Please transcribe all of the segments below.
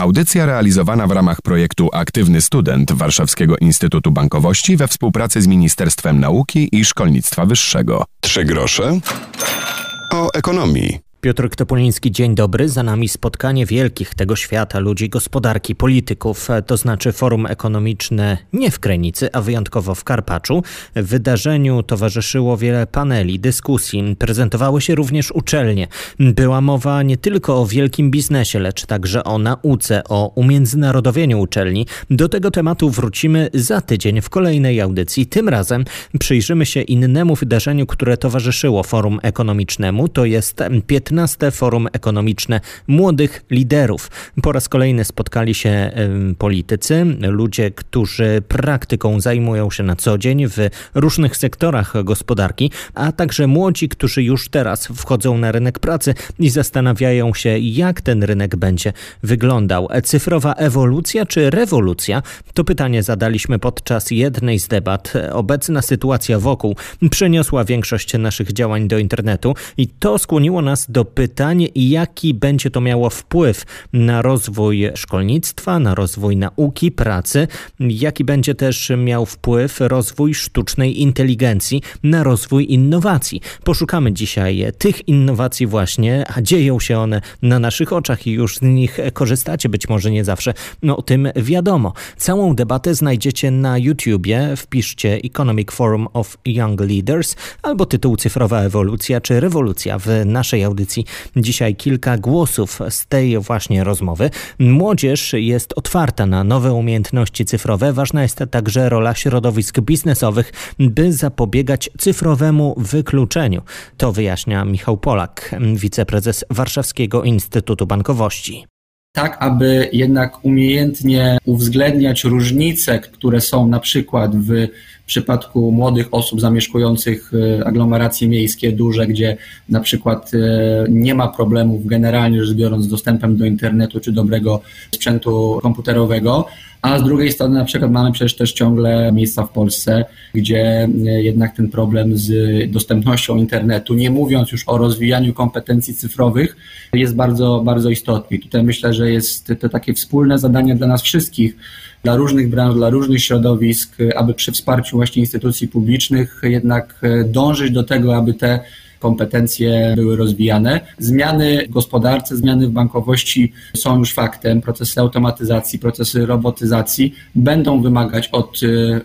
Audycja realizowana w ramach projektu Aktywny Student Warszawskiego Instytutu Bankowości we współpracy z Ministerstwem Nauki i Szkolnictwa Wyższego. Trzy grosze o ekonomii. Piotr Topoliński, dzień dobry. Za nami spotkanie wielkich tego świata, ludzi gospodarki, polityków, to znaczy forum ekonomiczne nie w Krenicy, a wyjątkowo w Karpaczu. Wydarzeniu towarzyszyło wiele paneli, dyskusji, prezentowały się również uczelnie. Była mowa nie tylko o wielkim biznesie, lecz także o nauce, o umiędzynarodowieniu uczelni. Do tego tematu wrócimy za tydzień w kolejnej audycji. Tym razem przyjrzymy się innemu wydarzeniu, które towarzyszyło forum ekonomicznemu. To jest 15 15 Forum Ekonomiczne Młodych Liderów. Po raz kolejny spotkali się politycy, ludzie, którzy praktyką zajmują się na co dzień w różnych sektorach gospodarki, a także młodzi, którzy już teraz wchodzą na rynek pracy i zastanawiają się, jak ten rynek będzie wyglądał. Cyfrowa ewolucja czy rewolucja? To pytanie zadaliśmy podczas jednej z debat. Obecna sytuacja wokół przeniosła większość naszych działań do internetu i to skłoniło nas do do pytań, jaki będzie to miało wpływ na rozwój szkolnictwa, na rozwój nauki, pracy, jaki będzie też miał wpływ rozwój sztucznej inteligencji na rozwój innowacji. Poszukamy dzisiaj tych innowacji właśnie, a dzieją się one na naszych oczach i już z nich korzystacie, być może nie zawsze, no o tym wiadomo. Całą debatę znajdziecie na YouTubie, wpiszcie Economic Forum of Young Leaders albo tytuł Cyfrowa ewolucja czy rewolucja w naszej audycji audycji dzisiaj kilka głosów z tej właśnie rozmowy. Młodzież jest otwarta na nowe umiejętności cyfrowe. Ważna jest także rola środowisk biznesowych, by zapobiegać cyfrowemu wykluczeniu. To wyjaśnia Michał Polak, wiceprezes Warszawskiego Instytutu Bankowości tak aby jednak umiejętnie uwzględniać różnice, które są na przykład w przypadku młodych osób zamieszkujących e, aglomeracje miejskie duże, gdzie na przykład e, nie ma problemów generalnie rzecz biorąc z dostępem do internetu czy dobrego sprzętu komputerowego, a z drugiej strony na przykład mamy przecież też ciągle miejsca w Polsce, gdzie e, jednak ten problem z dostępnością internetu, nie mówiąc już o rozwijaniu kompetencji cyfrowych, jest bardzo, bardzo istotny. Tutaj myślę, że jest to takie wspólne zadanie dla nas wszystkich, dla różnych branż, dla różnych środowisk, aby przy wsparciu właśnie instytucji publicznych jednak e, dążyć do tego, aby te kompetencje były rozwijane. Zmiany w gospodarce, zmiany w bankowości są już faktem. Procesy automatyzacji, procesy robotyzacji będą wymagać od e,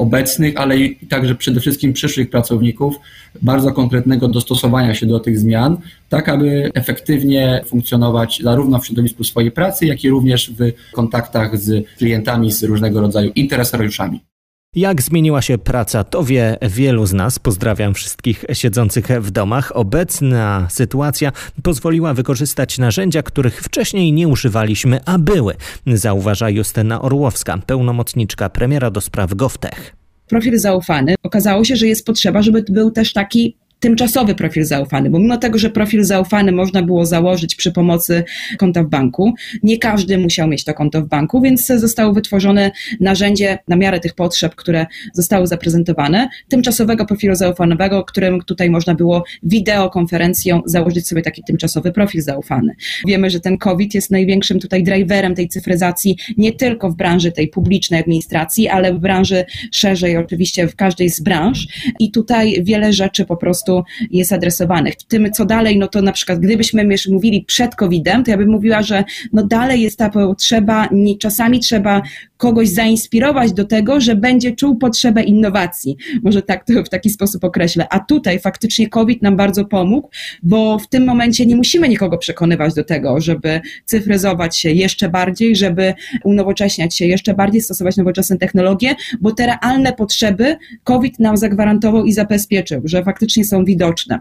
obecnych, ale i także przede wszystkim przyszłych pracowników bardzo konkretnego dostosowania się do tych zmian, tak aby efektywnie funkcjonować zarówno w środowisku swojej pracy, jak i również w kontaktach z klientami, z różnego rodzaju interesariuszami. Jak zmieniła się praca, to wie wielu z nas. Pozdrawiam wszystkich siedzących w domach. Obecna sytuacja pozwoliła wykorzystać narzędzia, których wcześniej nie używaliśmy, a były, zauważa Justyna Orłowska, pełnomocniczka premiera do spraw GovTech profil zaufany, okazało się, że jest potrzeba, żeby był też taki tymczasowy profil zaufany, bo mimo tego, że profil zaufany można było założyć przy pomocy konta w banku, nie każdy musiał mieć to konto w banku, więc zostało wytworzone narzędzie na miarę tych potrzeb, które zostały zaprezentowane, tymczasowego profilu zaufanego, którym tutaj można było wideokonferencją założyć sobie taki tymczasowy profil zaufany. Wiemy, że ten COVID jest największym tutaj driverem tej cyfryzacji, nie tylko w branży tej publicznej administracji, ale w branży szerzej, oczywiście w każdej z branż i tutaj wiele rzeczy po prostu prostu jest adresowanych. Tym, co dalej, no to na przykład gdybyśmy mówili przed COVID-em, to ja bym mówiła, że no dalej jest ta potrzeba, czasami trzeba kogoś zainspirować do tego, że będzie czuł potrzebę innowacji. Może tak to w taki sposób określę. A tutaj faktycznie COVID nam bardzo pomógł, bo w tym momencie nie musimy nikogo przekonywać do tego, żeby cyfryzować się jeszcze bardziej, żeby unowocześniać się jeszcze bardziej, stosować nowoczesne technologie, bo te realne potrzeby COVID nam zagwarantował i zabezpieczył, że faktycznie są widoczne.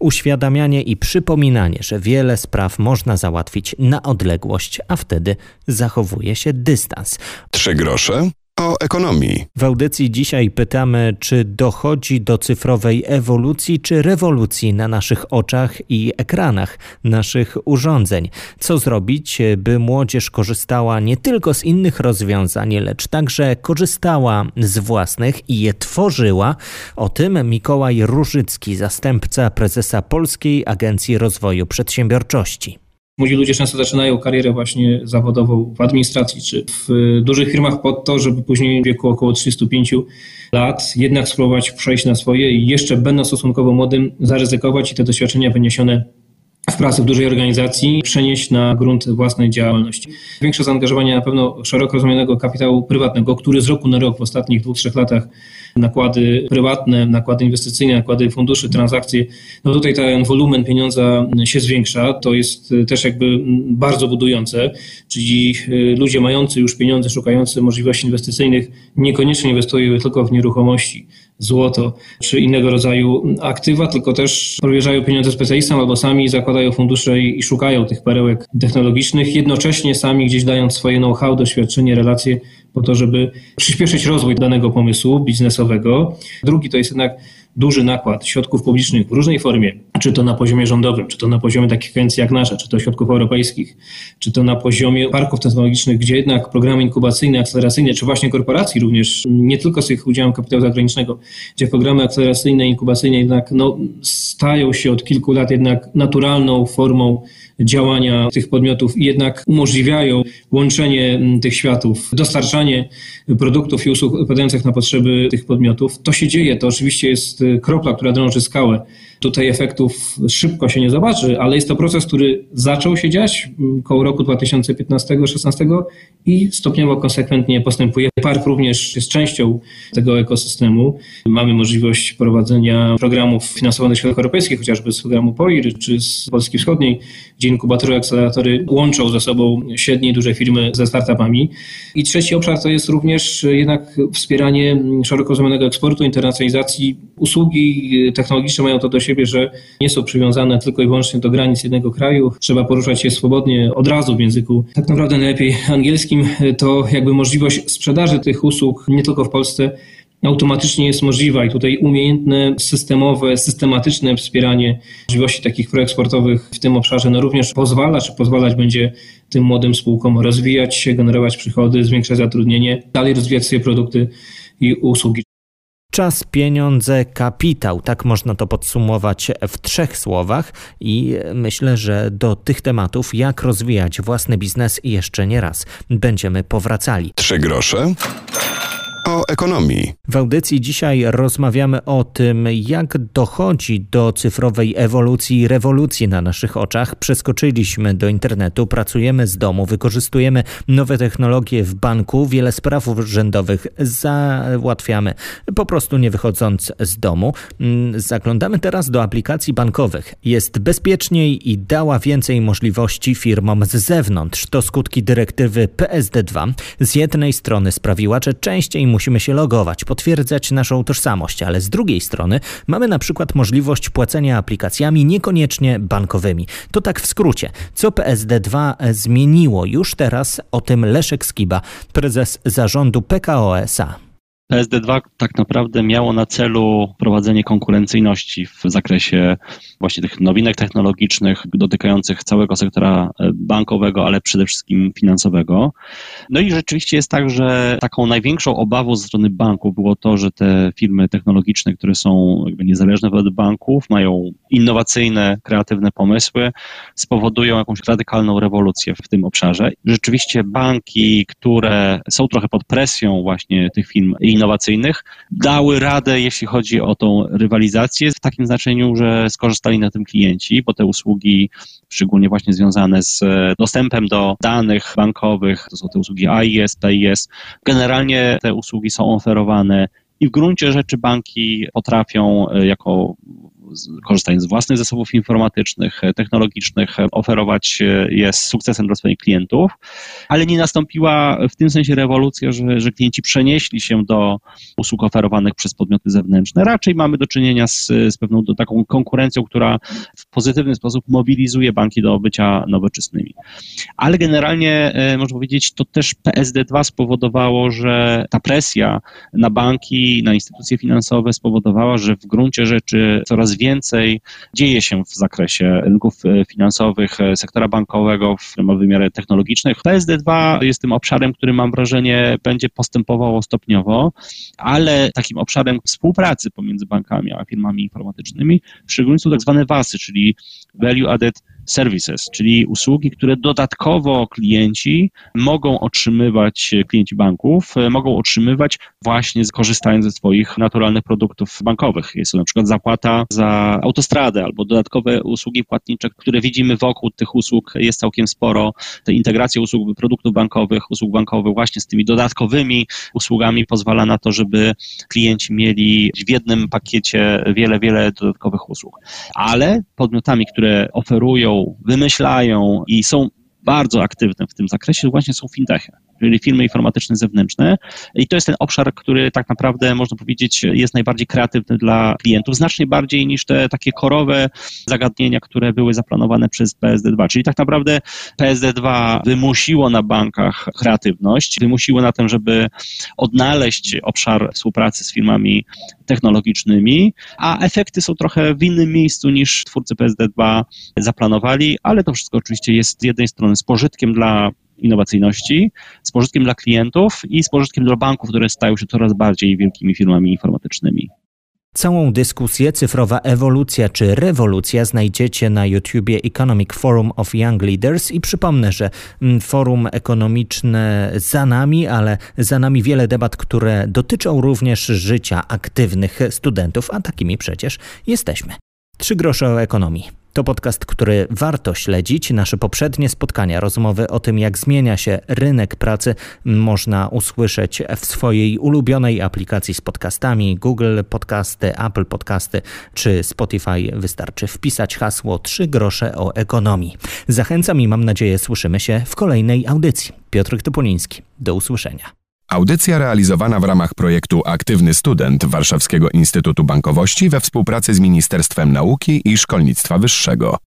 Uświadamianie i przypominanie, że wiele spraw można załatwić na odległość, a wtedy zachowuje się dystans. Trzy grosze o ekonomii. W audycji dzisiaj pytamy, czy dochodzi do cyfrowej ewolucji czy rewolucji na naszych oczach i ekranach naszych urządzeń. Co zrobić, by młodzież korzystała nie tylko z innych rozwiązań, lecz także korzystała z własnych i je tworzyła? O tym Mikołaj Różycki, zastępca prezesa Polskiej Agencji Rozwoju Przedsiębiorczości. Młodzi ludzie często zaczynają karierę właśnie zawodową w administracji czy w dużych firmach po to, żeby później w wieku około 35 lat jednak spróbować przejść na swoje i jeszcze będąc stosunkowo młodym zaryzykować i te doświadczenia wyniesione w pracy w dużej organizacji przenieść na grunt własnej działalności. Większe zaangażowanie na pewno szeroko rozumianego kapitału prywatnego, który z roku na rok w ostatnich dwóch, trzech latach nakłady prywatne, nakłady inwestycyjne, nakłady funduszy, transakcje, no tutaj ten wolumen pieniądza się zwiększa. To jest też jakby bardzo budujące, czyli y, ludzie mający już pieniądze, szukający możliwości inwestycyjnych niekoniecznie inwestują tylko w nieruchomości złoto czy innego rodzaju aktywa, tylko też powierzają pieniądze specjalistom albo sami zakładają fundusze i, szukają tych perełek technologicznych, jednocześnie sami gdzieś dając swoje know-how, doświadczenie, relacje po to, żeby przyspieszyć rozwój danego pomysłu biznesowego. Drugi to jest jednak duży nakład środków publicznych w różnej formie, czy to na poziomie rządowym, czy to na poziomie takich agencji jak nasza, czy to środków europejskich, czy to na poziomie parków technologicznych, gdzie jednak programy inkubacyjne, akceleracyjne, czy właśnie korporacji również, nie tylko z tych udziałem kapitału zagranicznego, gdzie programy akceleracyjne, inkubacyjne jednak no, stają się od kilku lat jednak naturalną formą działania tych podmiotów jednak umożliwiają łączenie tych światów, dostarczanie produktów i usług odpowiadających na potrzeby tych podmiotów. To się dzieje, to oczywiście jest kropla, która drąży skałę. Tutaj efektów szybko się nie zobaczy, ale jest to proces, który zaczął się dziać koło roku 2015-2016 i stopniowo konsekwentnie postępuje. Park również jest częścią tego ekosystemu. Mamy możliwość prowadzenia programów finansowanych z środków europejskich, chociażby z programu POIR czy z Polski Wschodniej, gdzie inkubatory, akceleratory łączą ze sobą średnie i duże firmy ze startupami. I trzeci obszar to jest również jednak wspieranie szeroko rozumianego eksportu, internacjalizacji. Usługi technologiczne mają to do siebie, że nie są przywiązane tylko i wyłącznie do granic jednego kraju. Trzeba poruszać się swobodnie od razu w języku tak naprawdę najlepiej angielskim. To jakby możliwość sprzedaży tych usług nie tylko w Polsce, automatycznie jest możliwa i tutaj umiejętne, systemowe, systematyczne wspieranie możliwości takich proeksportowych w tym obszarze no również pozwala, czy pozwalać będzie tym młodym spółkom rozwijać się, generować przychody, zwiększać zatrudnienie, dalej rozwijać swoje produkty i usługi. Czas, pieniądze, kapitał. Tak można to podsumować w trzech słowach i myślę, że do tych tematów, jak rozwijać własny biznes jeszcze nie raz będziemy powracali. Trzy grosze ekonomii. W audycji dzisiaj rozmawiamy o tym, jak dochodzi do cyfrowej ewolucji i rewolucji na naszych oczach. Przeskoczyliśmy do internetu, pracujemy z domu, wykorzystujemy nowe technologie w banku, wiele spraw urzędowych załatwiamy po prostu nie wychodząc z domu. Mm, zaglądamy teraz do aplikacji bankowych. Jest bezpieczniej i dała więcej możliwości firmom z zewnątrz. To skutki dyrektywy PSD2 z jednej strony sprawiła, że częściej musimy się logować, potwierdzać naszą tożsamość, ale z drugiej strony mamy na przykład możliwość płacenia aplikacjami niekoniecznie bankowymi. To tak w skrócie. Co PSD2 zmieniło już teraz? O tym Leszek Skiba, prezes zarządu PKO SA. PSD2 tak naprawdę miało na celu prowadzenie konkurencyjności w zakresie właśnie tych nowinek technologicznych dotykających całego sektora e, bankowego, ale przede wszystkim finansowego. No i rzeczywiście jest tak, że taką największą obawą ze strony banków było to, że te firmy technologiczne, które są niezależne od banków, mają innowacyjne, kreatywne pomysły, spowodują jakąś radykalną rewolucję w tym obszarze. Rzeczywiście banki, które są trochę pod presją właśnie tych firm innowacyjnych, dały radę, jeśli chodzi o tą rywalizację, w takim znaczeniu, że skorzystali na tym klienci, bo te usługi, szczególnie właśnie związane z dostępem do danych bankowych, to są te usługi AIS, PIS, generalnie te usługi są oferowane i w gruncie rzeczy banki potrafią e, jako korzystając z własnych zasobów informatycznych, e, technologicznych, e, oferować e, je z sukcesem dla swoich klientów, ale nie nastąpiła w tym sensie rewolucja, że, że klienci przenieśli się do usług oferowanych przez podmioty zewnętrzne. Raczej mamy do czynienia z, z pewną taką konkurencją, która w pozytywny sposób mobilizuje banki do bycia nowoczesnymi. Ale generalnie można powiedzieć, to też PSD2 spowodowało, że ta presja na banki, na instytucje finansowe spowodowała, że w gruncie rzeczy coraz więcej dzieje się w zakresie rynków e, finansowych, e, sektora bankowego w wymiarze technologicznych. PSD2 jest tym obszarem, który mam wrażenie będzie postępowało stopniowo, ale takim obszarem współpracy pomiędzy bankami a firmami informatycznymi szczególnie są tak zwane WASy, czyli Value Added services, czyli usługi, które dodatkowo klienci mogą otrzymywać, klienci banków mogą otrzymywać właśnie korzystając ze swoich naturalnych produktów bankowych. Jest to na przykład zapłata za autostradę albo dodatkowe usługi płatnicze, które widzimy wokół tych usług jest całkiem sporo. Te integracje usług produktów bankowych, usług bankowych właśnie z tymi dodatkowymi usługami pozwala na to, żeby klienci mieli w jednym pakiecie wiele, wiele dodatkowych usług. Ale podmiotami, które oferują, wymyślają i są bardzo aktywne w tym zakresie właśnie są fintechy czyli firmy informatyczne zewnętrzne. I to jest ten obszar, który tak naprawdę, można powiedzieć, jest najbardziej kreatywny dla klientów, znacznie bardziej niż te takie korowe zagadnienia, które były zaplanowane przez PSD2. Czyli tak naprawdę PSD2 wymusiło na bankach kreatywność, wymusiło na tym, żeby odnaleźć obszar współpracy z firmami technologicznymi, a efekty są trochę w innym miejscu niż twórcy PSD2 zaplanowali, ale to wszystko oczywiście jest z jednej strony z pożytkiem dla innowacyjności, z pożytkiem dla klientów i z pożytkiem dla banków, które stają się coraz bardziej wielkimi firmami informatycznymi. Całą dyskusję Cyfrowa ewolucja czy rewolucja znajdziecie na YouTubie Economic Forum of Young Leaders i przypomnę, że mm, forum ekonomiczne za nami, ale za nami wiele debat, które dotyczą również życia aktywnych studentów, a takimi przecież jesteśmy. Trzy grosze o ekonomii. To podcast, który warto śledzić. Nasze poprzednie spotkania, rozmowy o tym, jak zmienia się rynek pracy, można usłyszeć w swojej ulubionej aplikacji z podcastami Google Podcasty, Apple Podcasty czy Spotify. Wystarczy wpisać hasło 3 grosze o ekonomii. Zachęcam i mam nadzieję słyszymy się w kolejnej audycji. Piotr Topoliński. Do usłyszenia. Audycja realizowana w ramach projektu Aktywny Student Warszawskiego Instytutu Bankowości we współpracy z Ministerstwem Nauki i Szkolnictwa Wyższego.